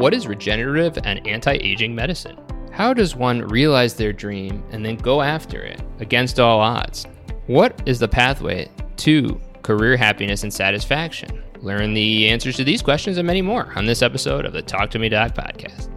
What is regenerative and anti aging medicine? How does one realize their dream and then go after it against all odds? What is the pathway to career happiness and satisfaction? Learn the answers to these questions and many more on this episode of the Talk to Me Doc podcast.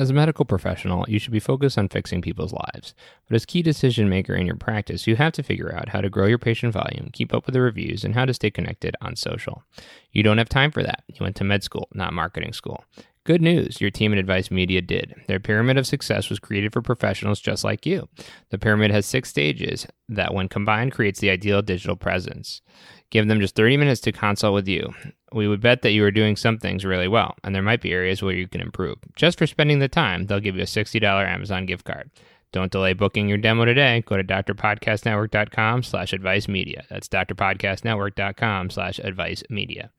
As a medical professional, you should be focused on fixing people's lives. But as key decision maker in your practice, you have to figure out how to grow your patient volume, keep up with the reviews, and how to stay connected on social. You don't have time for that. You went to med school, not marketing school. Good news, your team at Advice Media did. Their pyramid of success was created for professionals just like you. The pyramid has six stages that, when combined, creates the ideal digital presence. Give them just 30 minutes to consult with you. We would bet that you are doing some things really well, and there might be areas where you can improve. Just for spending the time, they'll give you a $60 Amazon gift card. Don't delay booking your demo today. Go to drpodcastnetwork.com slash advice media. That's drpodcastnetwork.com slash advice media.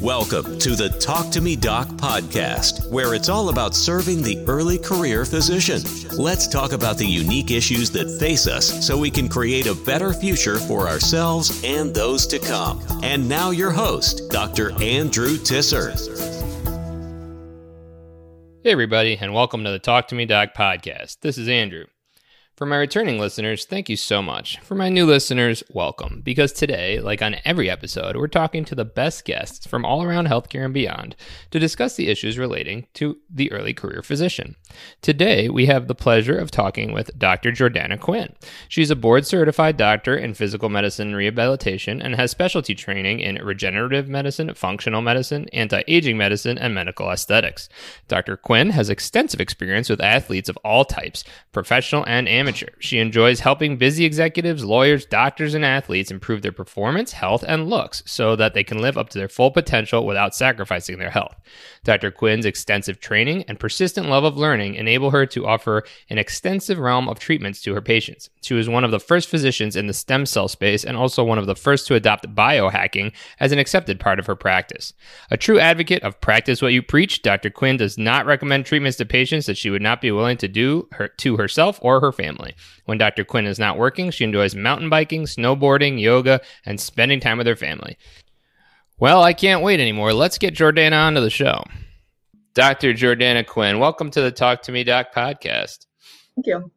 Welcome to the Talk to Me Doc podcast, where it's all about serving the early career physician. Let's talk about the unique issues that face us so we can create a better future for ourselves and those to come. And now, your host, Dr. Andrew Tisser. Hey, everybody, and welcome to the Talk to Me Doc podcast. This is Andrew. For my returning listeners, thank you so much. For my new listeners, welcome. Because today, like on every episode, we're talking to the best guests from all around healthcare and beyond to discuss the issues relating to the early career physician. Today, we have the pleasure of talking with Dr. Jordana Quinn. She's a board certified doctor in physical medicine and rehabilitation and has specialty training in regenerative medicine, functional medicine, anti aging medicine, and medical aesthetics. Dr. Quinn has extensive experience with athletes of all types, professional and amateur amateur. She enjoys helping busy executives, lawyers, doctors, and athletes improve their performance, health, and looks so that they can live up to their full potential without sacrificing their health. Dr. Quinn's extensive training and persistent love of learning enable her to offer an extensive realm of treatments to her patients. She was one of the first physicians in the stem cell space and also one of the first to adopt biohacking as an accepted part of her practice. A true advocate of practice what you preach, Dr. Quinn does not recommend treatments to patients that she would not be willing to do her, to herself or her family family. When Dr. Quinn is not working, she enjoys mountain biking, snowboarding, yoga, and spending time with her family. Well, I can't wait anymore. Let's get Jordana onto the show. Dr. Jordana Quinn, welcome to the Talk to Me Doc podcast. Thank you.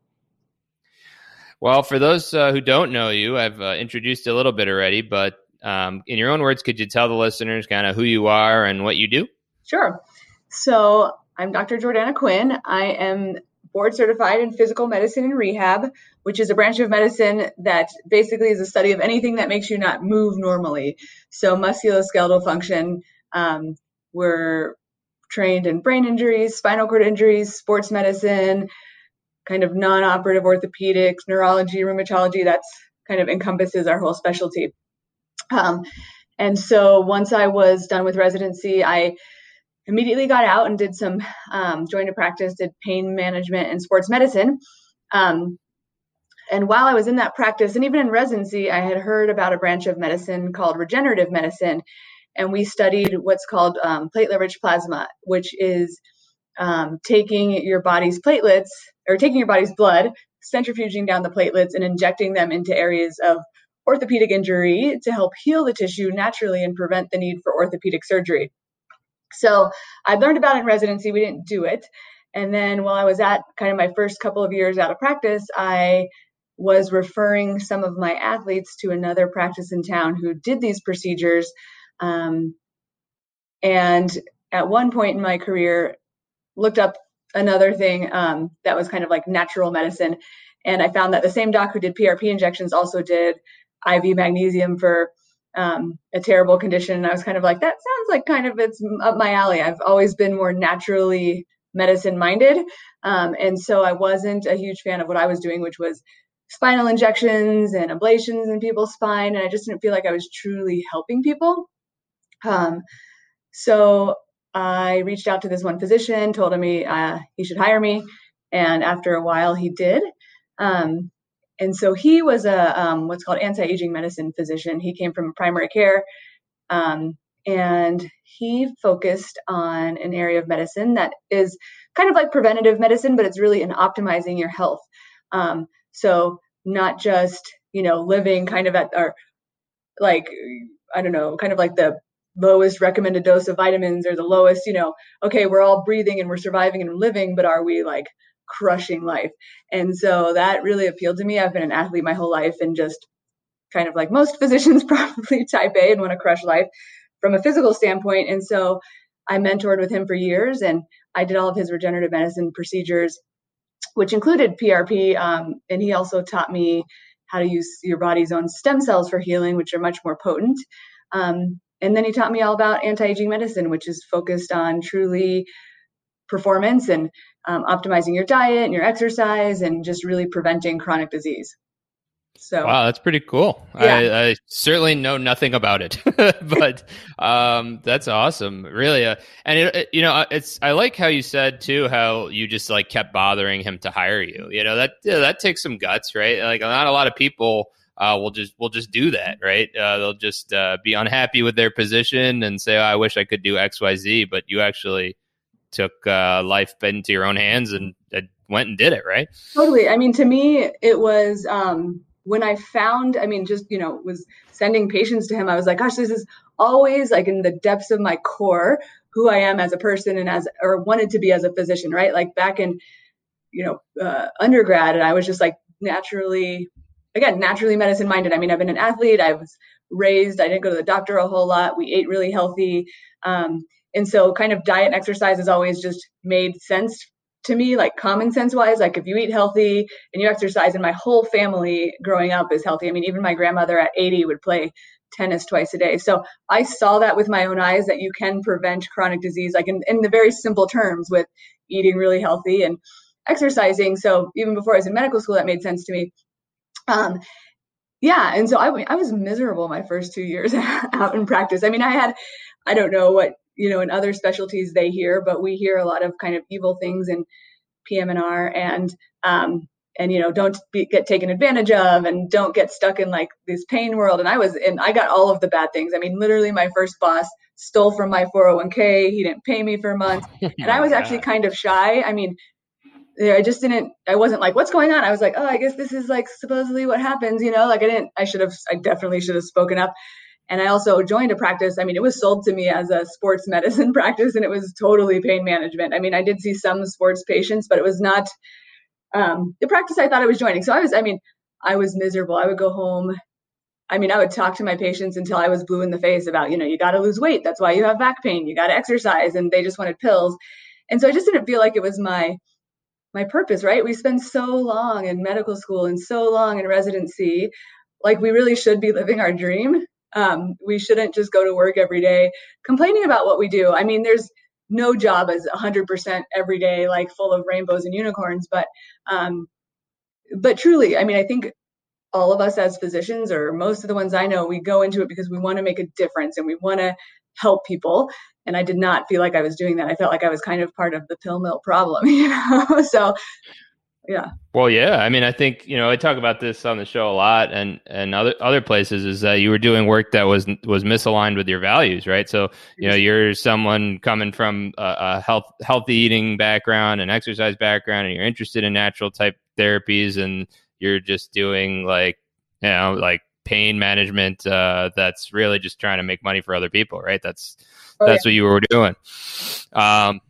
Well, for those uh, who don't know you, I've uh, introduced a little bit already, but um, in your own words, could you tell the listeners kind of who you are and what you do? Sure. So, I'm Dr. Jordana Quinn. I am board certified in physical medicine and rehab, which is a branch of medicine that basically is a study of anything that makes you not move normally. So, musculoskeletal function. Um, we're trained in brain injuries, spinal cord injuries, sports medicine, kind of non operative orthopedics, neurology, rheumatology. That's kind of encompasses our whole specialty. Um, and so, once I was done with residency, I immediately got out and did some um, joined a practice did pain management and sports medicine. Um, and while i was in that practice and even in residency i had heard about a branch of medicine called regenerative medicine. And we studied what's called um, platelet rich plasma which is um, taking your body's platelets or taking your body's blood centrifuging down the platelets and injecting them into areas of orthopedic injury to help heal the tissue naturally and prevent the need for orthopedic surgery so I learned about it in residency. We didn't do it. And then while I was at kind of my first couple of years out of practice, I was referring some of my athletes to another practice in town who did these procedures. Um, and at one point in my career, looked up another thing um, that was kind of like natural medicine. And I found that the same doc who did PRP injections also did IV magnesium for um, a terrible condition. And I was kind of like, that sounds like kind of it's up my alley. I've always been more naturally medicine minded. Um, and so I wasn't a huge fan of what I was doing, which was spinal injections and ablations in people's spine. And I just didn't feel like I was truly helping people. Um, so I reached out to this one physician, told him he, uh, he should hire me. And after a while, he did. Um, and so he was a um, what's called anti-aging medicine physician. He came from primary care, um, and he focused on an area of medicine that is kind of like preventative medicine, but it's really in optimizing your health. Um, so not just you know living kind of at our like I don't know, kind of like the lowest recommended dose of vitamins or the lowest, you know, okay, we're all breathing and we're surviving and living, but are we like crushing life? And so that really appealed to me. I've been an athlete my whole life and just kind of like most physicians, probably type A and want to crush life from a physical standpoint. And so I mentored with him for years and I did all of his regenerative medicine procedures, which included PRP. Um, and he also taught me how to use your body's own stem cells for healing, which are much more potent. Um, and then he taught me all about anti-aging medicine, which is focused on truly performance and um, optimizing your diet and your exercise and just really preventing chronic disease. So wow, that's pretty cool. Yeah. I, I certainly know nothing about it, but um, that's awesome, really. Uh, and it, it, you know, uh, it's I like how you said too how you just like kept bothering him to hire you. You know that yeah, that takes some guts, right? Like not a lot of people uh, will just will just do that, right? Uh, they'll just uh, be unhappy with their position and say, oh, "I wish I could do X, Y, Z," but you actually took uh, life into your own hands and went and did it, right? Totally. I mean, to me, it was. Um when I found, I mean, just, you know, was sending patients to him, I was like, gosh, this is always like in the depths of my core who I am as a person and as, or wanted to be as a physician, right? Like back in, you know, uh, undergrad, and I was just like naturally, again, naturally medicine minded. I mean, I've been an athlete, I was raised, I didn't go to the doctor a whole lot, we ate really healthy. Um, and so kind of diet and exercise has always just made sense to me, like common sense wise, like if you eat healthy and you exercise, and my whole family growing up is healthy. I mean, even my grandmother at 80 would play tennis twice a day. So I saw that with my own eyes that you can prevent chronic disease, like in, in the very simple terms with eating really healthy and exercising. So even before I was in medical school, that made sense to me. Um, yeah, and so I, I was miserable my first two years out in practice. I mean, I had, I don't know what you know, in other specialties they hear, but we hear a lot of kind of evil things in PM&R and, um, and, you know, don't be, get taken advantage of and don't get stuck in like this pain world. And I was and I got all of the bad things. I mean, literally my first boss stole from my 401k. He didn't pay me for months. And I was actually kind of shy. I mean, I just didn't, I wasn't like, what's going on? I was like, oh, I guess this is like supposedly what happens, you know, like I didn't, I should have, I definitely should have spoken up. And I also joined a practice. I mean, it was sold to me as a sports medicine practice and it was totally pain management. I mean, I did see some sports patients, but it was not um, the practice I thought I was joining. So I was, I mean, I was miserable. I would go home. I mean, I would talk to my patients until I was blue in the face about, you know, you got to lose weight. That's why you have back pain. You got to exercise. And they just wanted pills. And so I just didn't feel like it was my, my purpose, right? We spend so long in medical school and so long in residency. Like we really should be living our dream. Um, we shouldn't just go to work every day complaining about what we do. I mean, there's no job is 100% every day, like full of rainbows and unicorns. But, um, but truly, I mean, I think all of us as physicians, or most of the ones I know, we go into it because we want to make a difference and we want to help people. And I did not feel like I was doing that. I felt like I was kind of part of the pill mill problem, you know. so yeah. Well yeah i mean i think you know i talk about this on the show a lot and and other other places is that you were doing work that was was misaligned with your values right? So you know you're someone coming from a, a health healthy eating background and exercise background and you're interested in natural type therapies and you're just doing like you know like pain management uh that's really just trying to make money for other people right? That's oh, that's yeah. what you were doing. Um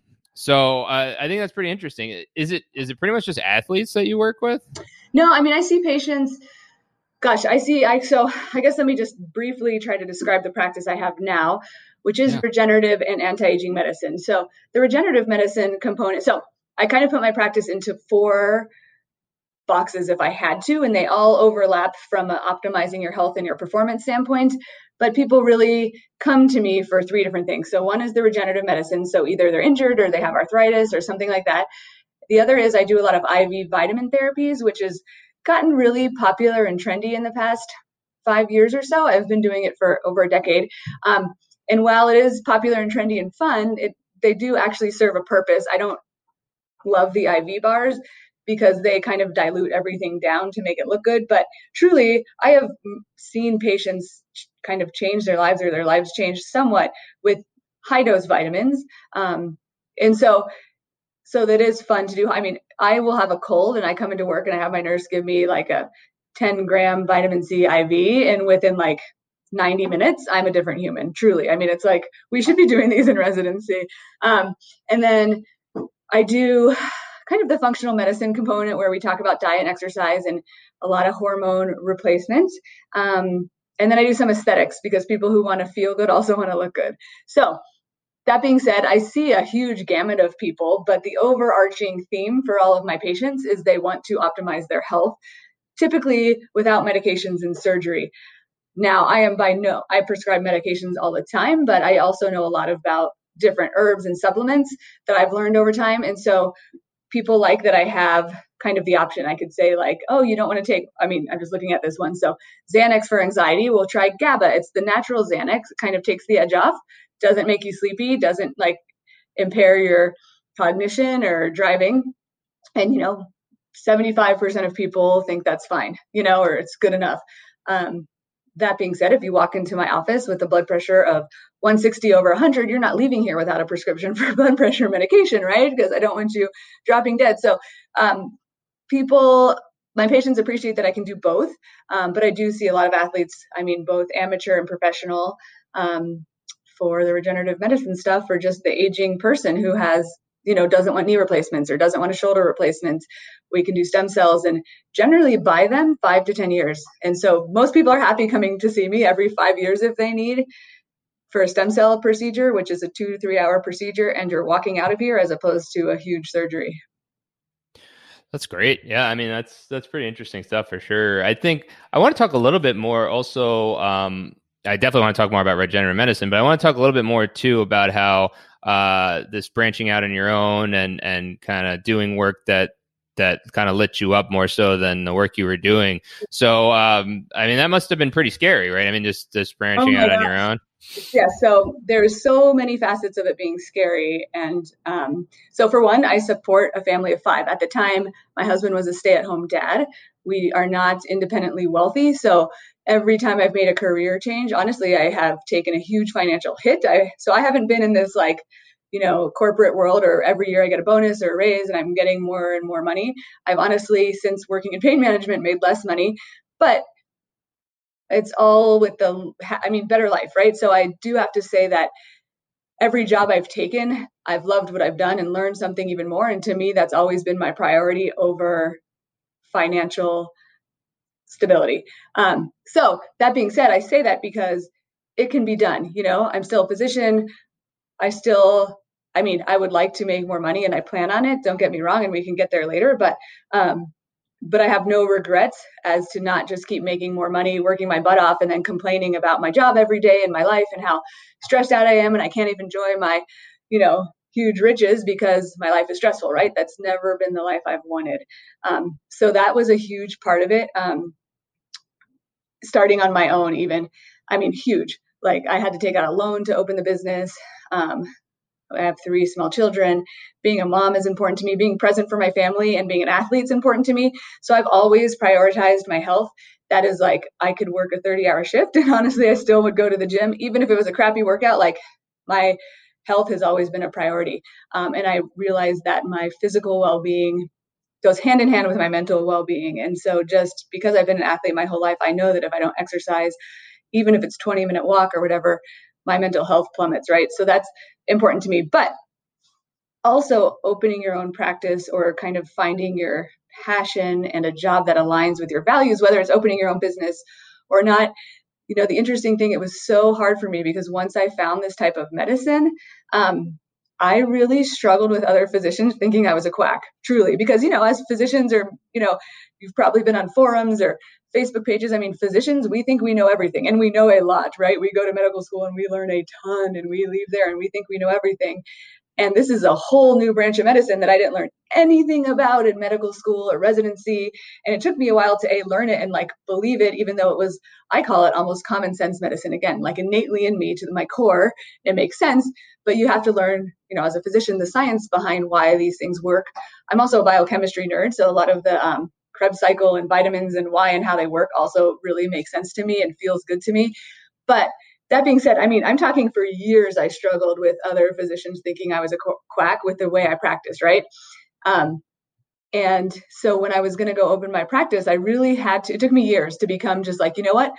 so uh, I think that's pretty interesting. Is it is it pretty much just athletes that you work with? No, I mean I see patients. Gosh, I see. I so I guess let me just briefly try to describe the practice I have now, which is yeah. regenerative and anti-aging medicine. So the regenerative medicine component. So I kind of put my practice into four boxes if I had to, and they all overlap from optimizing your health and your performance standpoint. But people really come to me for three different things. So one is the regenerative medicine. So either they're injured or they have arthritis or something like that. The other is I do a lot of IV vitamin therapies, which has gotten really popular and trendy in the past five years or so. I've been doing it for over a decade. Um, and while it is popular and trendy and fun, it they do actually serve a purpose. I don't love the IV bars because they kind of dilute everything down to make it look good. But truly, I have seen patients kind of change their lives or their lives change somewhat with high dose vitamins. Um, and so, so that is fun to do. I mean, I will have a cold and I come into work and I have my nurse give me like a 10 gram vitamin C IV, and within like 90 minutes, I'm a different human, truly. I mean, it's like we should be doing these in residency. Um, and then I do kind of the functional medicine component where we talk about diet and exercise and a lot of hormone replacement. Um, and then I do some aesthetics because people who want to feel good also want to look good. So, that being said, I see a huge gamut of people, but the overarching theme for all of my patients is they want to optimize their health, typically without medications and surgery. Now, I am by no, I prescribe medications all the time, but I also know a lot about different herbs and supplements that I've learned over time. And so people like that I have kind of the option. I could say, like, oh, you don't want to take, I mean, I'm just looking at this one. So Xanax for anxiety, we'll try GABA. It's the natural Xanax, it kind of takes the edge off, doesn't make you sleepy, doesn't like impair your cognition or driving. And, you know, 75% of people think that's fine, you know, or it's good enough. Um, that being said, if you walk into my office with a blood pressure of 160 over 100, you're not leaving here without a prescription for blood pressure medication, right? Because I don't want you dropping dead. So, um, people, my patients appreciate that I can do both, um, but I do see a lot of athletes, I mean, both amateur and professional, um, for the regenerative medicine stuff, or just the aging person who has you know doesn't want knee replacements or doesn't want a shoulder replacement we can do stem cells and generally buy them five to ten years. And so most people are happy coming to see me every five years if they need for a stem cell procedure which is a two to three hour procedure and you're walking out of here as opposed to a huge surgery. That's great. Yeah i mean that's that's pretty interesting stuff for sure. I think i want to talk a little bit more also um, I definitely want to talk more about regenerative medicine, but I want to talk a little bit more too about how uh, this branching out on your own and and kind of doing work that that kind of lit you up more so than the work you were doing. So, um, I mean, that must have been pretty scary, right? I mean, just just branching oh out gosh. on your own. Yeah. So there's so many facets of it being scary, and um, so for one, I support a family of five. At the time, my husband was a stay-at-home dad. We are not independently wealthy, so every time I've made a career change, honestly, I have taken a huge financial hit. I so I haven't been in this like, you know, corporate world or every year I get a bonus or a raise and I'm getting more and more money. I've honestly since working in pain management made less money, but it's all with the I mean better life, right? So I do have to say that every job I've taken, I've loved what I've done and learned something even more and to me that's always been my priority over financial stability. Um, so that being said, I say that because it can be done. You know, I'm still a physician. I still, I mean, I would like to make more money and I plan on it. Don't get me wrong, and we can get there later. But, um, but I have no regrets as to not just keep making more money, working my butt off, and then complaining about my job every day in my life and how stressed out I am and I can't even enjoy my, you know, huge riches because my life is stressful, right? That's never been the life I've wanted. Um, so that was a huge part of it. Um, starting on my own even i mean huge. Like i had to take out a loan to open the business um, i have three small children. Being a mom is important to me. Being present for my family and being an athlete is important to me. So i've always prioritized my health. That is like i could work a 30 hour shift and honestly i still would go to the gym even if it was a crappy workout like my health has always been a priority. Um, and i realized that my physical well-being goes hand in hand with my mental well-being. And so just because i've been an athlete my whole life i know that if i don't exercise even if it's 20 minute walk or whatever my mental health plummets right? So that's important to me. But also opening your own practice or kind of finding your passion and a job that aligns with your values whether it's opening your own business or not. You know the interesting thing it was so hard for me because once i found this type of medicine um, I really struggled with other physicians thinking I was a quack, truly, because, you know, as physicians or, you know, you've probably been on forums or Facebook pages. I mean, physicians, we think we know everything and we know a lot, right? We go to medical school and we learn a ton and we leave there and we think we know everything. And this is a whole new branch of medicine that I didn't learn anything about in medical school or residency. And it took me a while to A, learn it and like believe it, even though it was, I call it almost common sense medicine again, like innately in me to my core. It makes sense. But you have to learn, you know, as a physician, the science behind why these things work. I'm also a biochemistry nerd. So a lot of the um, Krebs cycle and vitamins and why and how they work also really makes sense to me and feels good to me. But that being said, I mean, I'm talking for years I struggled with other physicians thinking I was a quack with the way I practice, right? Um, and so when I was going to go open my practice, I really had to, it took me years to become just like, you know what?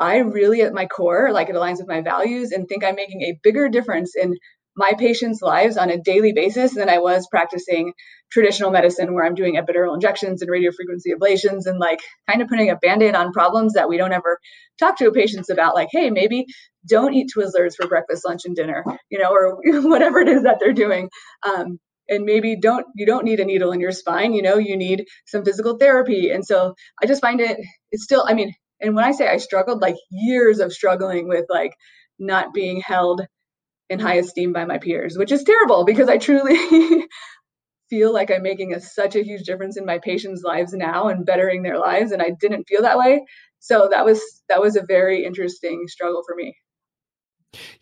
I really, at my core, like it aligns with my values and think I'm making a bigger difference in my patients' lives on a daily basis than I was practicing traditional medicine where I'm doing epidural injections and radiofrequency ablations and like kind of putting a band-aid on problems that we don't ever talk to patients about like hey maybe don't eat twizzlers for breakfast lunch and dinner you know or whatever it is that they're doing. Um, and maybe don't you don't need a needle in your spine you know you need some physical therapy. And so i just find it it's still i mean and when i say i struggled like years of struggling with like not being held in high esteem by my peers which is terrible because i truly feel like i'm making a, such a huge difference in my patients lives now and bettering their lives and i didn't feel that way so that was that was a very interesting struggle for me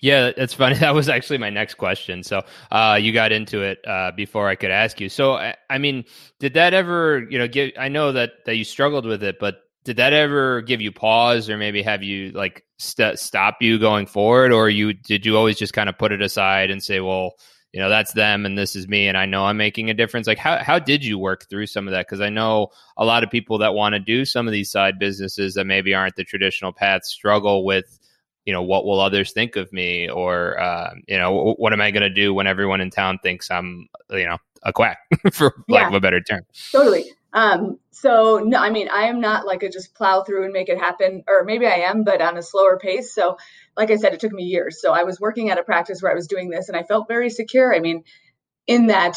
yeah, that's funny. That was actually my next question. So uh, you got into it uh, before I could ask you. So I mean, did that ever, you know, give? I know that that you struggled with it, but did that ever give you pause, or maybe have you like st- stop you going forward, or you did you always just kind of put it aside and say, well, you know, that's them and this is me, and I know I'm making a difference. Like, how how did you work through some of that? Because I know a lot of people that want to do some of these side businesses that maybe aren't the traditional paths struggle with you know what will others think of me or uh, you know what am i going to do when everyone in town thinks i'm you know a quack for lack of a better term. Totally. Um, so no i mean i am not like a just plow through and make it happen or maybe i am but on a slower pace. So like i said it took me years. So i was working at a practice where i was doing this and i felt very secure. I mean in that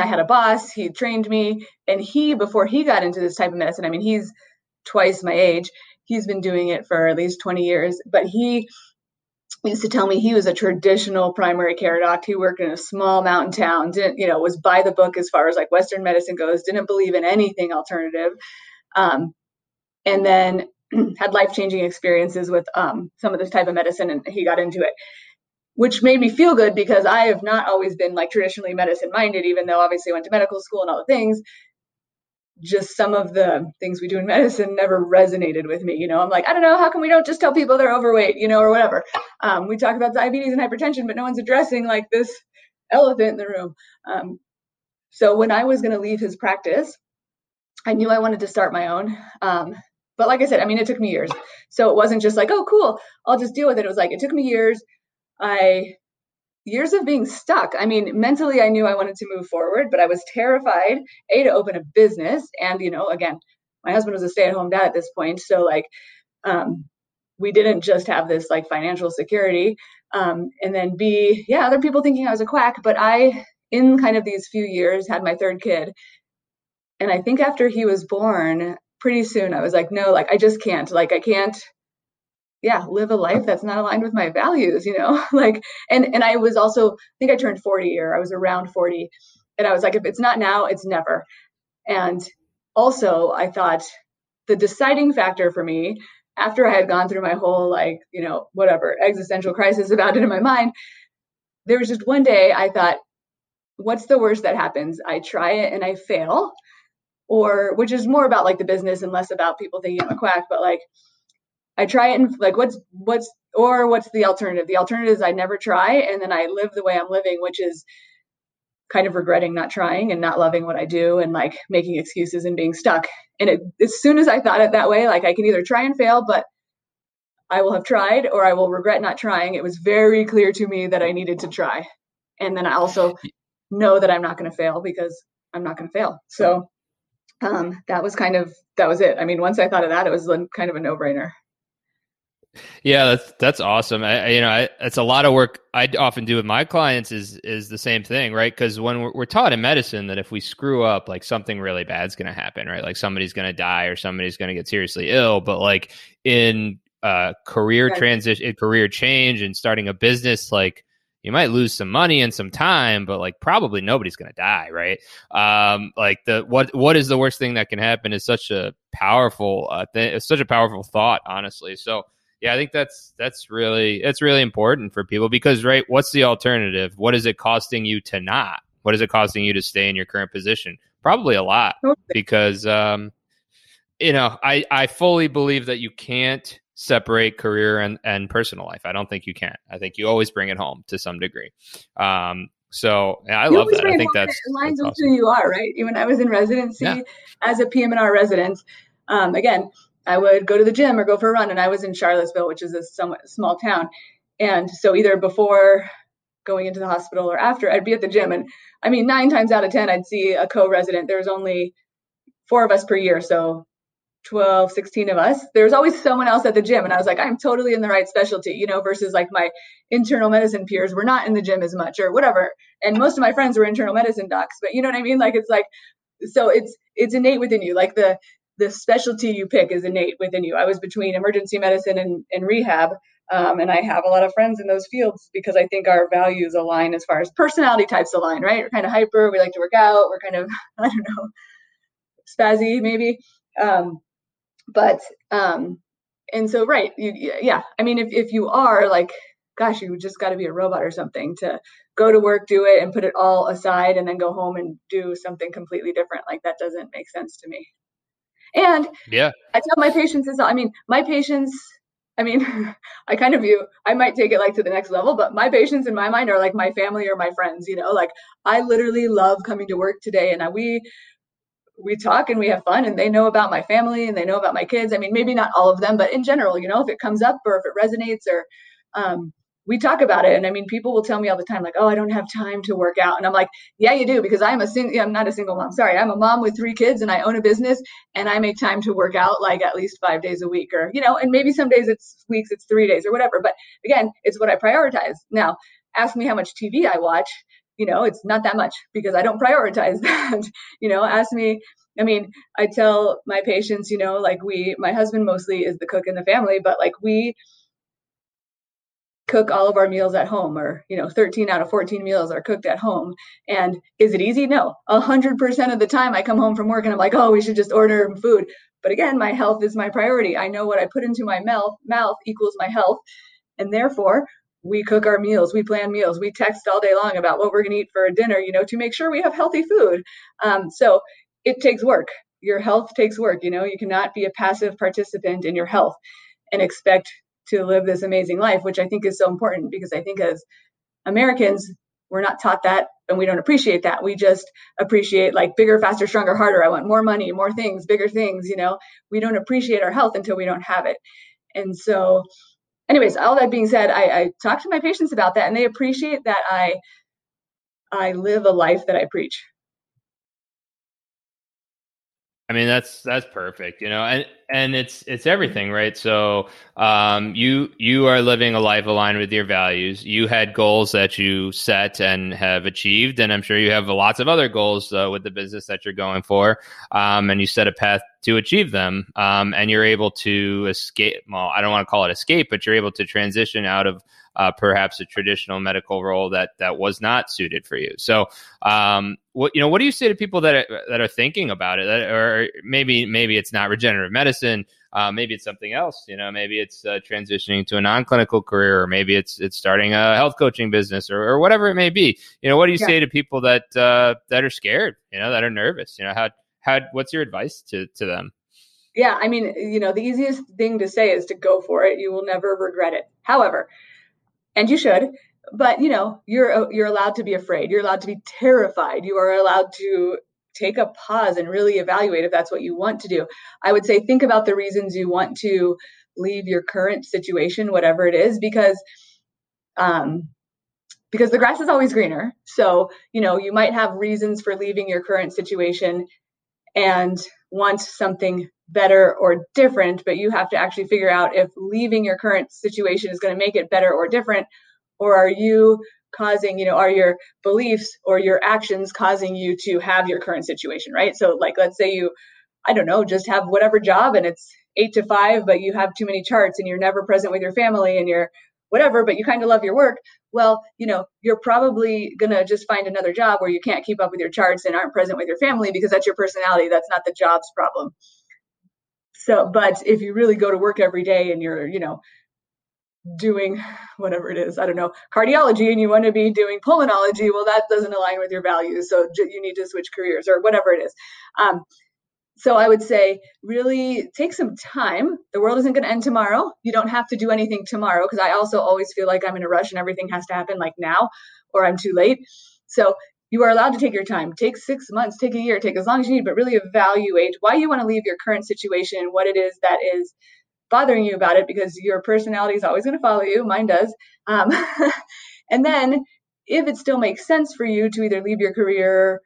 i had a boss he trained me and he before he got into this type of medicine i mean he's twice my age. He's been doing it for at least 20 years, but he used to tell me he was a traditional primary care doc. He worked in a small mountain town, didn't, you know, was by the book as far as like Western medicine goes, didn't believe in anything alternative. Um, and then had life changing experiences with um, some of this type of medicine and he got into it, which made me feel good because I have not always been like traditionally medicine minded, even though obviously I went to medical school and all the things just some of the things we do in medicine never resonated with me. You know, I'm like, I don't know, how come we don't just tell people they're overweight, you know, or whatever. Um, we talk about diabetes and hypertension, but no one's addressing like this elephant in the room. Um, so when I was going to leave his practice, I knew I wanted to start my own. Um, but like I said, I mean, it took me years. So it wasn't just like, oh, cool, I'll just deal with it. It was like, it took me years. I years of being stuck. I mean, mentally, I knew I wanted to move forward, but I was terrified, A, to open a business. And, you know, again, my husband was a stay at home dad at this point. So, like, um, we didn't just have this like financial security. Um, and then B, yeah, other people thinking I was a quack, but I, in kind of these few years, had my third kid. And I think after he was born, pretty soon I was like, no, like, I just can't. Like, I can't yeah live a life that's not aligned with my values you know? Like and and i was also i think i turned 40 or i was around 40 and i was like if it's not now it's never. And also i thought the deciding factor for me after i had gone through my whole like you know whatever existential crisis about it in my mind there was just one day i thought what's the worst that happens? I try it and i fail or which is more about like the business and less about people thinking i'm a quack but like I try it and like what's what's or what's the alternative? The alternative is I never try and then I live the way I'm living, which is kind of regretting not trying and not loving what I do and like making excuses and being stuck. And it, as soon as I thought it that way, like I can either try and fail, but I will have tried or I will regret not trying. It was very clear to me that I needed to try. And then I also know that I'm not going to fail because I'm not going to fail. So um, that was kind of that was it. I mean, once I thought of that, it was kind of a no brainer. Yeah, that's that's awesome. I, you know, I, it's a lot of work I often do with my clients is is the same thing, right? Because when we're, we're, taught in medicine that if we screw up, like something really bad's going to happen, right? Like somebody's going to die or somebody's going to get seriously ill. But like in uh, career right. transition, career change, and starting a business, like you might lose some money and some time, but like probably nobody's going to die, right? Um, like the what what is the worst thing that can happen is such a powerful uh, thing. It's such a powerful thought, honestly. So yeah, I think that's that's really it's really important for people because right, what's the alternative? What is it costing you to not? What is it costing you to stay in your current position? Probably a lot because um, you know I I fully believe that you can't separate career and, and personal life. I don't think you can. I think you always bring it home to some degree. Um, so yeah, I you love that. I think that's aligns with awesome. who you are, right? When I was in residency yeah. as a PM&R resident, um, again, I would go to the gym or go for a run. And I was in Charlottesville, which is a somewhat small town. And so either before going into the hospital or after, I'd be at the gym. And I mean, nine times out of 10, I'd see a co resident. There was only four of us per year. So 12, 16 of us. There's always someone else at the gym. And I was like, I'm totally in the right specialty, you know, versus like my internal medicine peers were not in the gym as much or whatever. And most of my friends were internal medicine docs, but you know what I mean? Like, it's like, so it's, it's innate within you. Like the, the specialty you pick is innate within you. I was between emergency medicine and, and rehab. Um, and I have a lot of friends in those fields because I think our values align as far as personality types align, right? We're kind of hyper. We like to work out. We're kind of, I don't know, spazzy maybe. Um, but, um, and so, right. You, yeah. I mean, if, if you are like, gosh, you just got to be a robot or something to go to work, do it and put it all aside and then go home and do something completely different. Like that doesn't make sense to me. And yeah, I tell my patients this. I mean, my patients. I mean, I kind of view. I might take it like to the next level, but my patients in my mind are like my family or my friends. You know, like I literally love coming to work today, and I, we we talk and we have fun, and they know about my family and they know about my kids. I mean, maybe not all of them, but in general, you know, if it comes up or if it resonates or um, we talk about it and i mean people will tell me all the time like oh i don't have time to work out and i'm like yeah you do because i'm a single i'm not a single mom sorry i'm a mom with three kids and i own a business and i make time to work out like at least five days a week or you know and maybe some days it's weeks it's three days or whatever but again it's what i prioritize. Now ask me how much tv i watch you know it's not that much because i don't prioritize that you know ask me I mean, I tell my patients, you know, like we, my husband mostly is the cook in the family, but like we cook all of our meals at home or you know 13 out of 14 meals are cooked at home. And is it easy? No. 100% of the time i come home from work and i'm like oh we should just order food. But again my health is my priority. I know what i put into my mouth mouth equals my health. And therefore we cook our meals we plan meals we text all day long about what we're going to eat for dinner you know to make sure we have healthy food. Um, so it takes work. Your health takes work you know? You cannot be a passive participant in your health and expect to live this amazing life, which I think is so important because I think as Americans, we're not taught that and we don't appreciate that. We just appreciate like bigger, faster, stronger, harder. I want more money, more things, bigger things, you know. We don't appreciate our health until we don't have it. And so anyways, all that being said, I, I talk to my patients about that and they appreciate that I I live a life that I preach. I mean that's that's perfect, you know, and and it's it's everything, right? So um, you you are living a life aligned with your values. You had goals that you set and have achieved, and I'm sure you have lots of other goals uh, with the business that you're going for. Um, and you set a path to achieve them, um, and you're able to escape. Well, I don't want to call it escape, but you're able to transition out of uh, perhaps a traditional medical role that that was not suited for you. So, um, what you know, what do you say to people that are, that are thinking about it, that, or maybe maybe it's not regenerative medicine, uh, maybe it's something else. You know, maybe it's uh, transitioning to a non-clinical career, or maybe it's it's starting a health coaching business, or, or whatever it may be. You know, what do you yeah. say to people that uh, that are scared? You know, that are nervous. You know, how how what's your advice to to them? Yeah, I mean, you know, the easiest thing to say is to go for it. You will never regret it. However, and you should but you know you're you're allowed to be afraid you're allowed to be terrified you are allowed to take a pause and really evaluate if that's what you want to do i would say think about the reasons you want to leave your current situation whatever it is because um because the grass is always greener so you know you might have reasons for leaving your current situation and want something better or different, but you have to actually figure out if leaving your current situation is going to make it better or different, or are you causing, you know, are your beliefs or your actions causing you to have your current situation, right? So, like, let's say you, I don't know, just have whatever job and it's eight to five, but you have too many charts and you're never present with your family and you're whatever, but you kind of love your work. Well, you know, you're probably going to just find another job where you can't keep up with your charts and aren't present with your family because that's your personality. That's not the job's problem. So, but if you really go to work every day and you're, you know, doing whatever it is, I don't know, cardiology and you want to be doing pulmonology, well, that doesn't align with your values. So you need to switch careers or whatever it is. Um, so I would say really take some time. The world isn't going to end tomorrow. You don't have to do anything tomorrow because I also always feel like I'm in a rush and everything has to happen like now or I'm too late. So you are allowed to take your time. Take six months, take a year, take as long as you need, but really evaluate why you want to leave your current situation, and what it is that is bothering you about it, because your personality is always going to follow you. Mine does. Um, and then if it still makes sense for you to either leave your career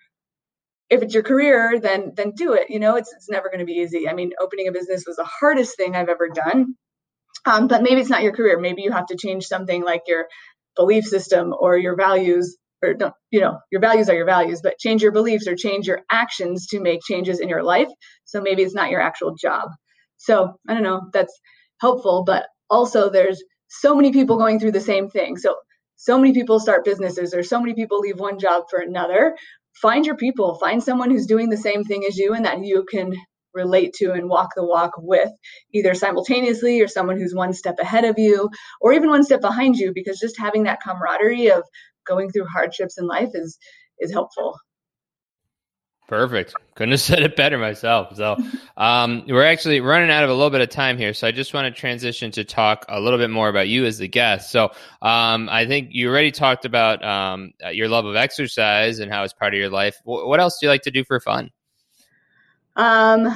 if it's your career then then do it you know it's, it's never going to be easy. I mean opening a business was the hardest thing i've ever done um, but maybe it's not your career. Maybe you have to change something like your belief system or your values or you know your values are your values but change your beliefs or change your actions to make changes in your life. So maybe it's not your actual job. So i don't know that's helpful but also there's so many people going through the same thing. So so many people start businesses or so many people leave one job for another find your people. Find someone who's doing the same thing as you and that you can relate to and walk the walk with either simultaneously or someone who's one step ahead of you or even one step behind you because just having that camaraderie of going through hardships in life is is helpful Perfect. Couldn't have said it better myself. So, um, we're actually running out of a little bit of time here. So, I just want to transition to talk a little bit more about you as the guest. So, um, I think you already talked about um, your love of exercise and how it's part of your life. what else do you like to do for fun? Um,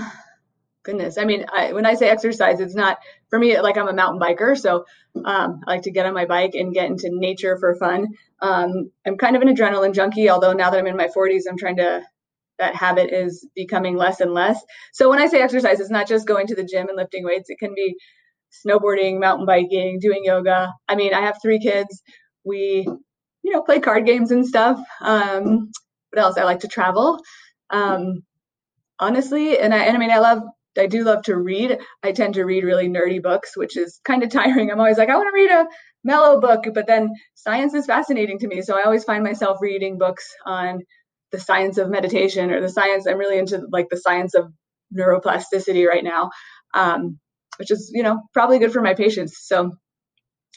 goodness. I mean, I, when I say exercise, it's not for me. Like I'm a mountain biker, so um, I like to get on my bike and get into nature for fun. Um, I'm kind of an adrenaline junkie, although now that I'm in my 40s, I'm trying to that habit is becoming less and less. So when I say exercise, it's not just going to the gym and lifting weights. It can be snowboarding, mountain biking, doing yoga. I mean, I have three kids. We, you know, play card games and stuff. Um, what else? I like to travel. Um, honestly, and I, and I mean, I love, I do love to read. I tend to read really nerdy books, which is kind of tiring. I'm always like, I want to read a mellow book, but then science is fascinating to me. So I always find myself reading books on the science of meditation or the science i'm really into like the science of neuroplasticity right now um, which is you know probably good for my patients. So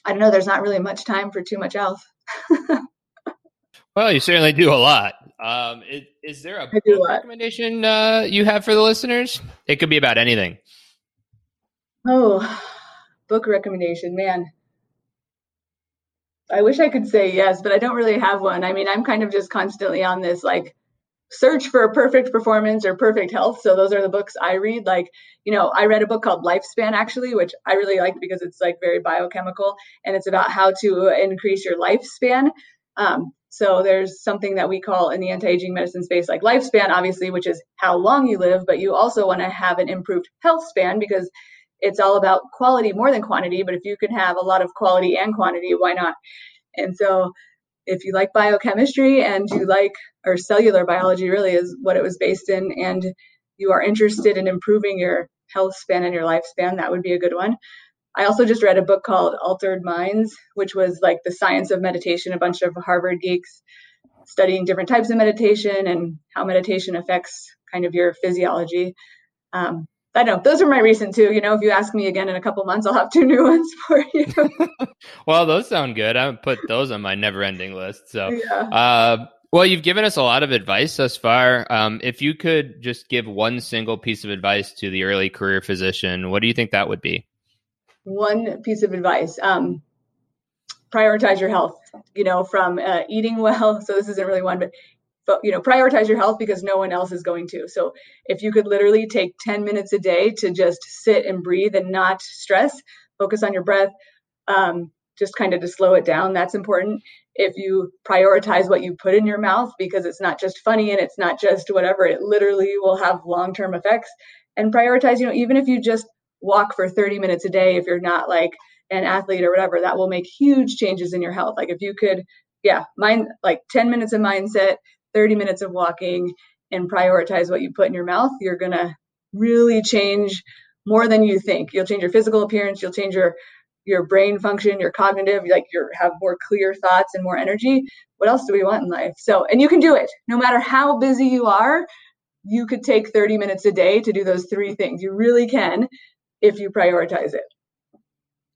i don't know there's not really much time for too much else. Well you certainly do a lot. Um, is, is, there a book recommendation uh, you have for the listeners? It could be about anything. Oh book recommendation man I wish I could say yes, but I don't really have one. I mean, I'm kind of just constantly on this like search for perfect performance or perfect health. So those are the books I read. Like, you know, I read a book called Lifespan actually, which I really like because it's like very biochemical and it's about how to increase your lifespan. Um, so there's something that we call in the anti-aging medicine space like lifespan, obviously, which is how long you live, but you also want to have an improved health span because it's all about quality more than quantity. But if you can have a lot of quality and quantity, why not? And so if you like biochemistry and you like, or cellular biology really is what it was based in, and you are interested in improving your health span and your lifespan, that would be a good one. I also just read a book called Altered Minds, which was like the science of meditation, a bunch of Harvard geeks studying different types of meditation and how meditation affects kind of your physiology. Um, I don't know those are my recent two. You know, if you ask me again in a couple months, I'll have two new ones for you. well, those sound good. I put those on my never-ending list. So, yeah. uh, well, you've given us a lot of advice thus far. Um, if you could just give one single piece of advice to the early career physician, what do you think that would be? One piece of advice: um, prioritize your health. You know, from uh, eating well. So this isn't really one, but but you know prioritize your health because no one else is going to. So if you could literally take 10 minutes a day to just sit and breathe and not stress focus on your breath um, just kind of to slow it down that's important. If you prioritize what you put in your mouth because it's not just funny and it's not just whatever it literally will have long-term effects. And prioritize you know even if you just walk for 30 minutes a day if you're not like an athlete or whatever that will make huge changes in your health. Like if you could yeah mind like 10 minutes of mindset 30 minutes of walking and prioritize what you put in your mouth, you're going to really change more than you think. You'll change your physical appearance, you'll change your your brain function, your cognitive, like you have more clear thoughts and more energy. What else do we want in life? So, and you can do it. No matter how busy you are, you could take 30 minutes a day to do those three things. You really can if you prioritize it.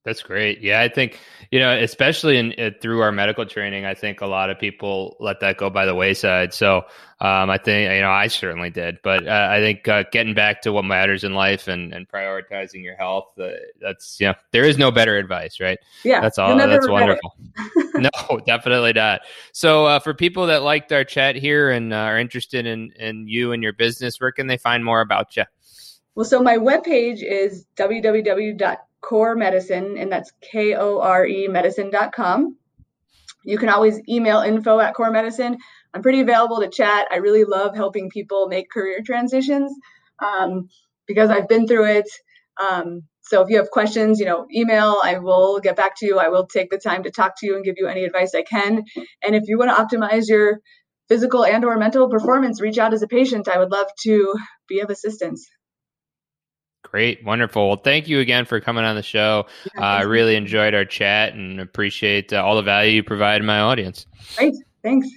That's great. Yeah, I think you know, especially in uh, through our medical training, I think a lot of people let that go by the wayside. So um, I think you know, I certainly did, but uh, I think uh, getting back to what matters in life and, and prioritizing your health, uh, that's yeah, there is no better advice, right? Yeah, that's all. That's wonderful. no, definitely not. So uh, for people that liked our chat here and uh, are interested in in you and your business, where can they find more about you? Well, so my webpage is www Kore Medicine, and that's K O R E medicine.com. You can always email info at Kore Medicine. I'm pretty available to chat. I really love helping people make career transitions um, because I've been through it. Um, so if you have questions, you know, email, I will get back to you. I will take the time to talk to you and give you any advice I can. And if you want to optimize your physical and or mental performance, reach out as a patient. I would love to be of assistance. Great, wonderful. Well, thank you again for coming on the show. Yeah, uh, I really enjoyed our chat and appreciate uh, all the value you provide my audience. Great, thanks.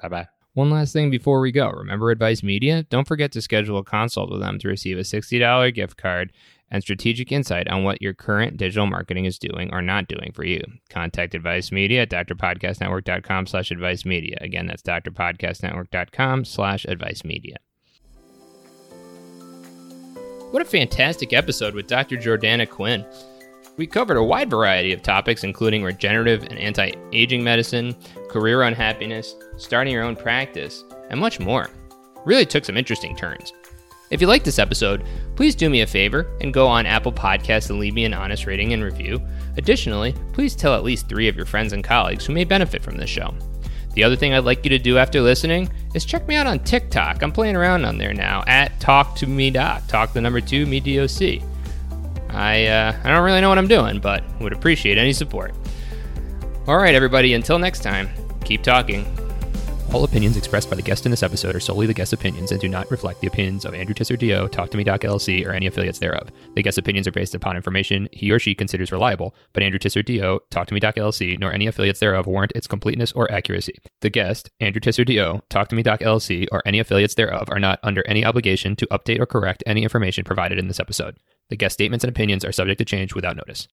Bye bye. One last thing before we go. Remember Advice Media? Don't forget to schedule a consult with them to receive a $60 gift card and strategic insight on what your current digital marketing is doing or not doing for you. Contact Advice Media at drpodcastnetwork.com slash advice media. Again, that's drpodcastnetwork.com slash advice media. What a fantastic episode with Dr. Jordana Quinn. We covered a wide variety of topics, including regenerative and anti aging medicine, career unhappiness, starting your own practice, and much more. Really took some interesting turns. If you like this episode, please do me a favor and go on Apple Podcasts and leave me an honest rating and review. Additionally, please tell at least three of your friends and colleagues who may benefit from this show. The other thing I'd like you to do after listening is check me out on TikTok. I'm playing around on there now at Talk to Me Doc. Talk the number two me doc. I uh, I don't really know what I'm doing, but would appreciate any support. All right, everybody. Until next time, keep talking. All opinions expressed by the guest in this episode are solely the guest's opinions and do not reflect the opinions of Andrew Tisser DO, Talk to Me Doc LLC, or any affiliates thereof. The guest's opinions are based upon information he or she considers reliable, but Andrew Tisser DO, Talk to Me Doc LLC, nor any affiliates thereof warrant its completeness or accuracy. The guest, Andrew Tisser DO, Talk to Me Doc LLC, or any affiliates thereof are not under any obligation to update or correct any information provided in this episode. The guest statements and opinions are subject to change without notice.